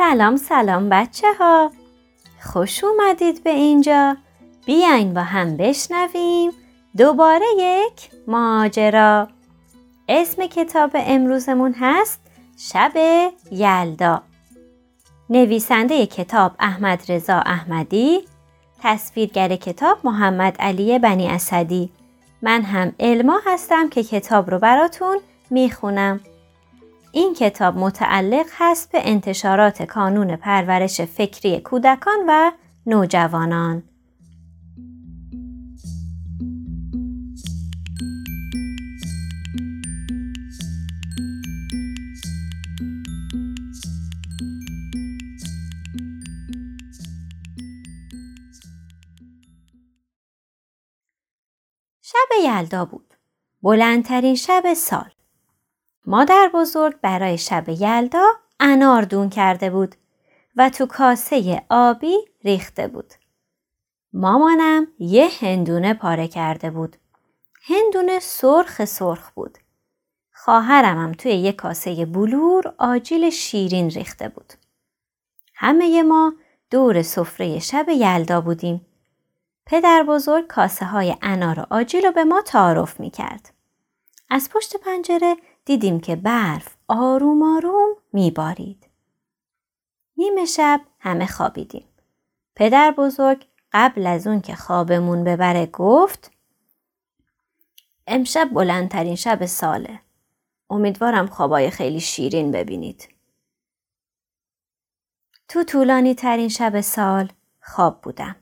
سلام سلام بچه ها خوش اومدید به اینجا. بیاین با هم بشنویم دوباره یک ماجرا. اسم کتاب امروزمون هست شب یلدا. نویسنده کتاب احمد رضا احمدی تصویرگر کتاب محمد علی بنی اسدی. من هم علما هستم که کتاب رو براتون می‌خونم. این کتاب متعلق هست به انتشارات کانون پرورش فکری کودکان و نوجوانان. شب یلدا بود. بلندترین شب سال. مادر بزرگ برای شب یلدا انار دون کرده بود و تو کاسه آبی ریخته بود. مامانم یه هندونه پاره کرده بود. هندونه سرخ سرخ بود. خواهرم هم توی یه کاسه بلور آجیل شیرین ریخته بود. همه ما دور سفره شب یلدا بودیم. پدر بزرگ کاسه های انار و آجیل رو به ما تعارف می کرد. از پشت پنجره دیدیم که برف آروم آروم میبارید. نیمه شب همه خوابیدیم. پدر بزرگ قبل از اون که خوابمون ببره گفت امشب بلندترین شب ساله. امیدوارم خوابای خیلی شیرین ببینید. تو طولانی ترین شب سال خواب بودم.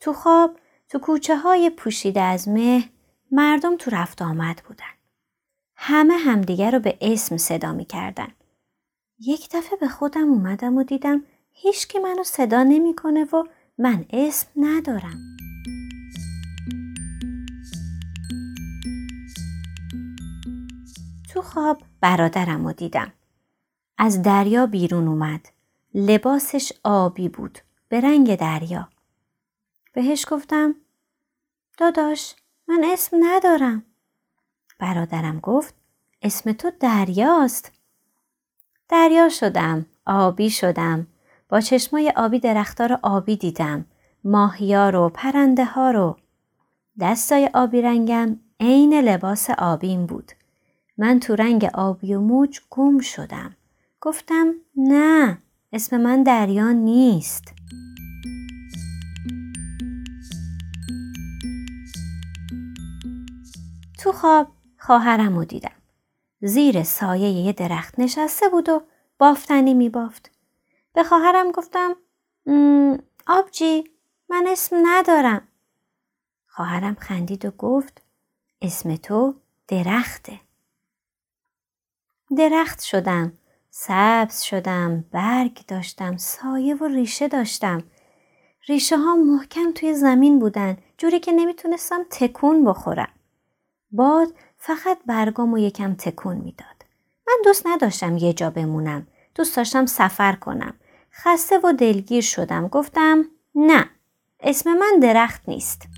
تو خواب تو کوچه های پوشیده از مه مردم تو رفت آمد بودن. همه همدیگر رو به اسم صدا می کردن. یک دفعه به خودم اومدم و دیدم هیچ که منو صدا نمی‌کنه و من اسم ندارم. تو خواب برادرم رو دیدم. از دریا بیرون اومد. لباسش آبی بود. به رنگ دریا. بهش گفتم داداش من اسم ندارم. برادرم گفت اسم تو دریاست. دریا شدم، آبی شدم. با چشمای آبی درختار آبی دیدم. ماهیا رو، پرنده ها رو. دستای آبی رنگم عین لباس آبیم بود. من تو رنگ آبی و موج گم شدم. گفتم نه اسم من دریا نیست. تو خواب خواهرم رو دیدم. زیر سایه یه درخت نشسته بود و بافتنی می بافت. به خواهرم گفتم آبجی من اسم ندارم. خواهرم خندید و گفت اسم تو درخته. درخت شدم. سبز شدم. برگ داشتم. سایه و ریشه داشتم. ریشه ها محکم توی زمین بودن. جوری که نمی‌تونستم تکون بخورم. باد فقط برگام و یکم تکون می‌داد. من دوست نداشتم یه جا بمونم. دوست داشتم سفر کنم. خسته و دلگیر شدم. گفتم نه. اسم من درخت نیست.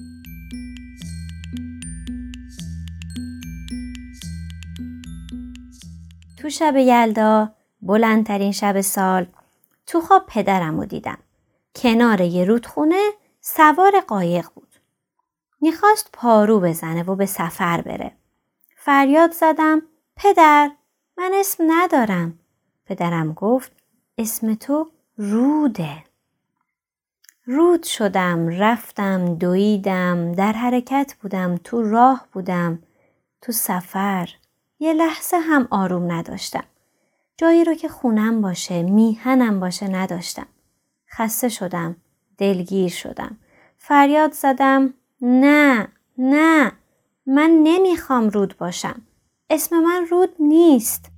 تو شب یلدا بلندترین شب سال تو خواب پدرم رو دیدم. کنار یه رودخونه سوار قایق بود. می‌خواست پارو بزنه و به سفر بره. فریاد زدم پدر من اسم ندارم. پدرم گفت اسم تو روده. رود شدم رفتم دویدم در حرکت بودم تو راه بودم تو سفر یه لحظه هم آروم نداشتم. جایی رو که خونم باشه میهنم باشه نداشتم. خسته شدم. دلگیر شدم. فریاد زدم نه نه من نمی‌خوام رود باشم. اسم من رود نیست.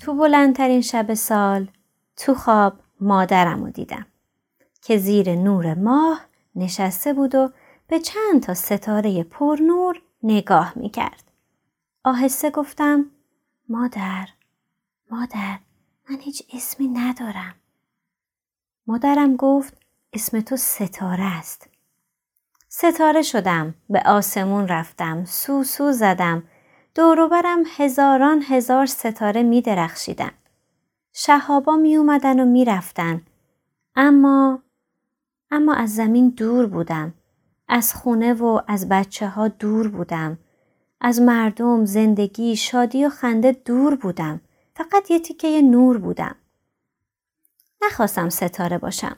تو بلندترین شب سال تو خواب مادرم رو دیدم که زیر نور ماه نشسته بود و به چند تا ستاره پرنور نگاه می‌کرد. آهسته گفتم مادر مادر من هیچ اسمی ندارم. مادرم گفت اسم تو ستاره است. ستاره شدم به آسمون رفتم سو سو زدم دوروبرم هزاران هزار ستاره می درخشیدن. شهابا می اومدن و می رفتن. اما اما از زمین دور بودم. از خونه و از بچه ها دور بودم. از مردم، زندگی، شادی و خنده دور بودم. فقط یه تیکه نور بودم. نخواستم ستاره باشم.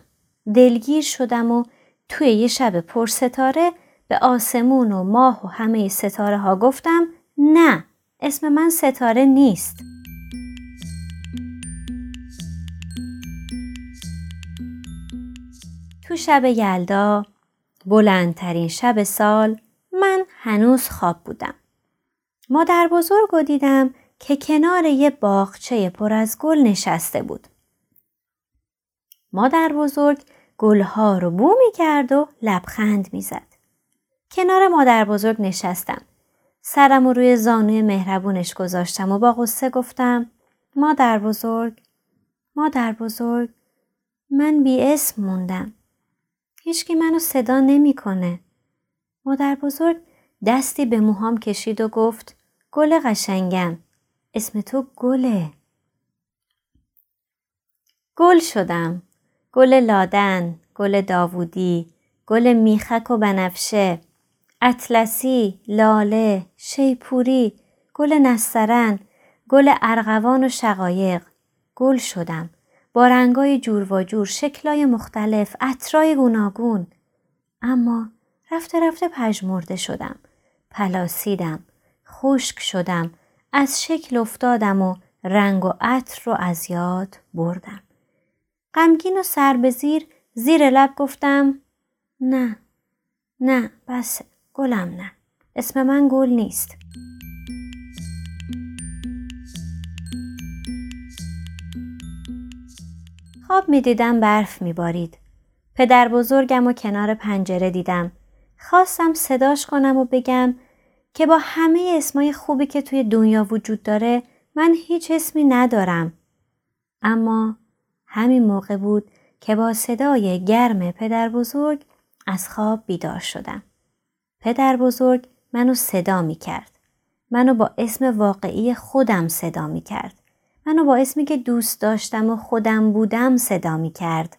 دلگیر شدم و توی یه شب پر ستاره به آسمون و ماه و همه ستاره ها گفتم نه اسم من ستاره نیست. تو شب یلدا بلندترین شب سال من هنوز خواب بودم. مادر بزرگ و دیدم که کنار یه باغچه پر از گل نشسته بود. مادر بزرگ گلها رو بو می کرد و لبخند می زد. کنار مادر بزرگ نشستم. سرم رو روی زانوی مهربونش گذاشتم و با غصه گفتم مادر بزرگ مادر بزرگ من بی اسم موندم. هیچکی منو صدا نمی‌کنه. مادر بزرگ دستی به موهام کشید و گفت گل قشنگم اسم تو گله. گل شدم. گل لادن، گل داوودی، گل میخک و بنفشه، اطلسی، لاله، شیپوری، گل نسترن، گل ارغوان و شقایق، گل شدم. با رنگای جور و جور، شکلای مختلف، عطرای گوناگون. اما رفته رفته پژمرده شدم. پلاسیدم. خشک شدم. از شکل افتادم و رنگ و عطر رو از یاد بردم. غمگین و سر به زیر زیر لب گفتم نه نه بس گلم نه اسم من گل نیست خواب می دیدم برف می بارید. پدر بزرگم و کنار پنجره دیدم. خواستم صداش کنم و بگم که با همه اسمای خوبی که توی دنیا وجود داره من هیچ اسمی ندارم. اما همین موقع بود که با صدای گرم پدر بزرگ از خواب بیدار شدم. پدر بزرگ منو صدا می کرد. منو با اسم واقعی خودم صدا می کرد. منو با اسمی که دوست داشتم و خودم بودم صدا می کرد.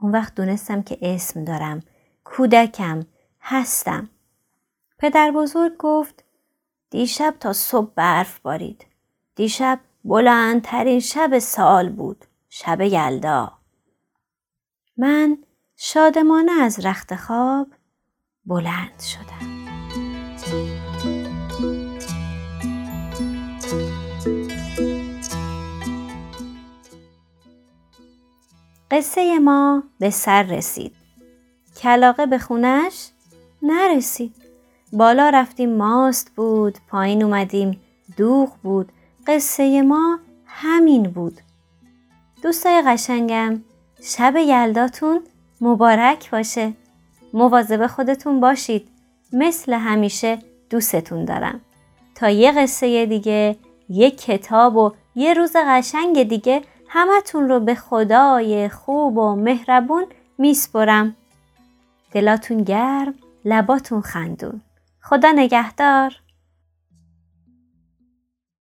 اون وقت دونستم که اسم دارم. کودکم. هستم. پدر بزرگ گفت دیشب تا صبح برف بارید. دیشب بلندترین شب سال بود. شب یلدا. من شادمانه از رخت خواب بلند شدم. قصه ما به سر رسید. کلاقه به خونش نرسید. بالا رفتیم ماست بود پایین اومدیم دوغ بود. قصه ما همین بود. دوستای قشنگم شب یلداتون مبارک باشه. مواظب خودتون باشید. مثل همیشه دوستتون دارم. تا یه قصه دیگه یه کتاب و یه روز قشنگ دیگه همتون رو به خدای خوب و مهربون میسپرم. دلاتون گرم لباتون خندون. خدا نگهدار.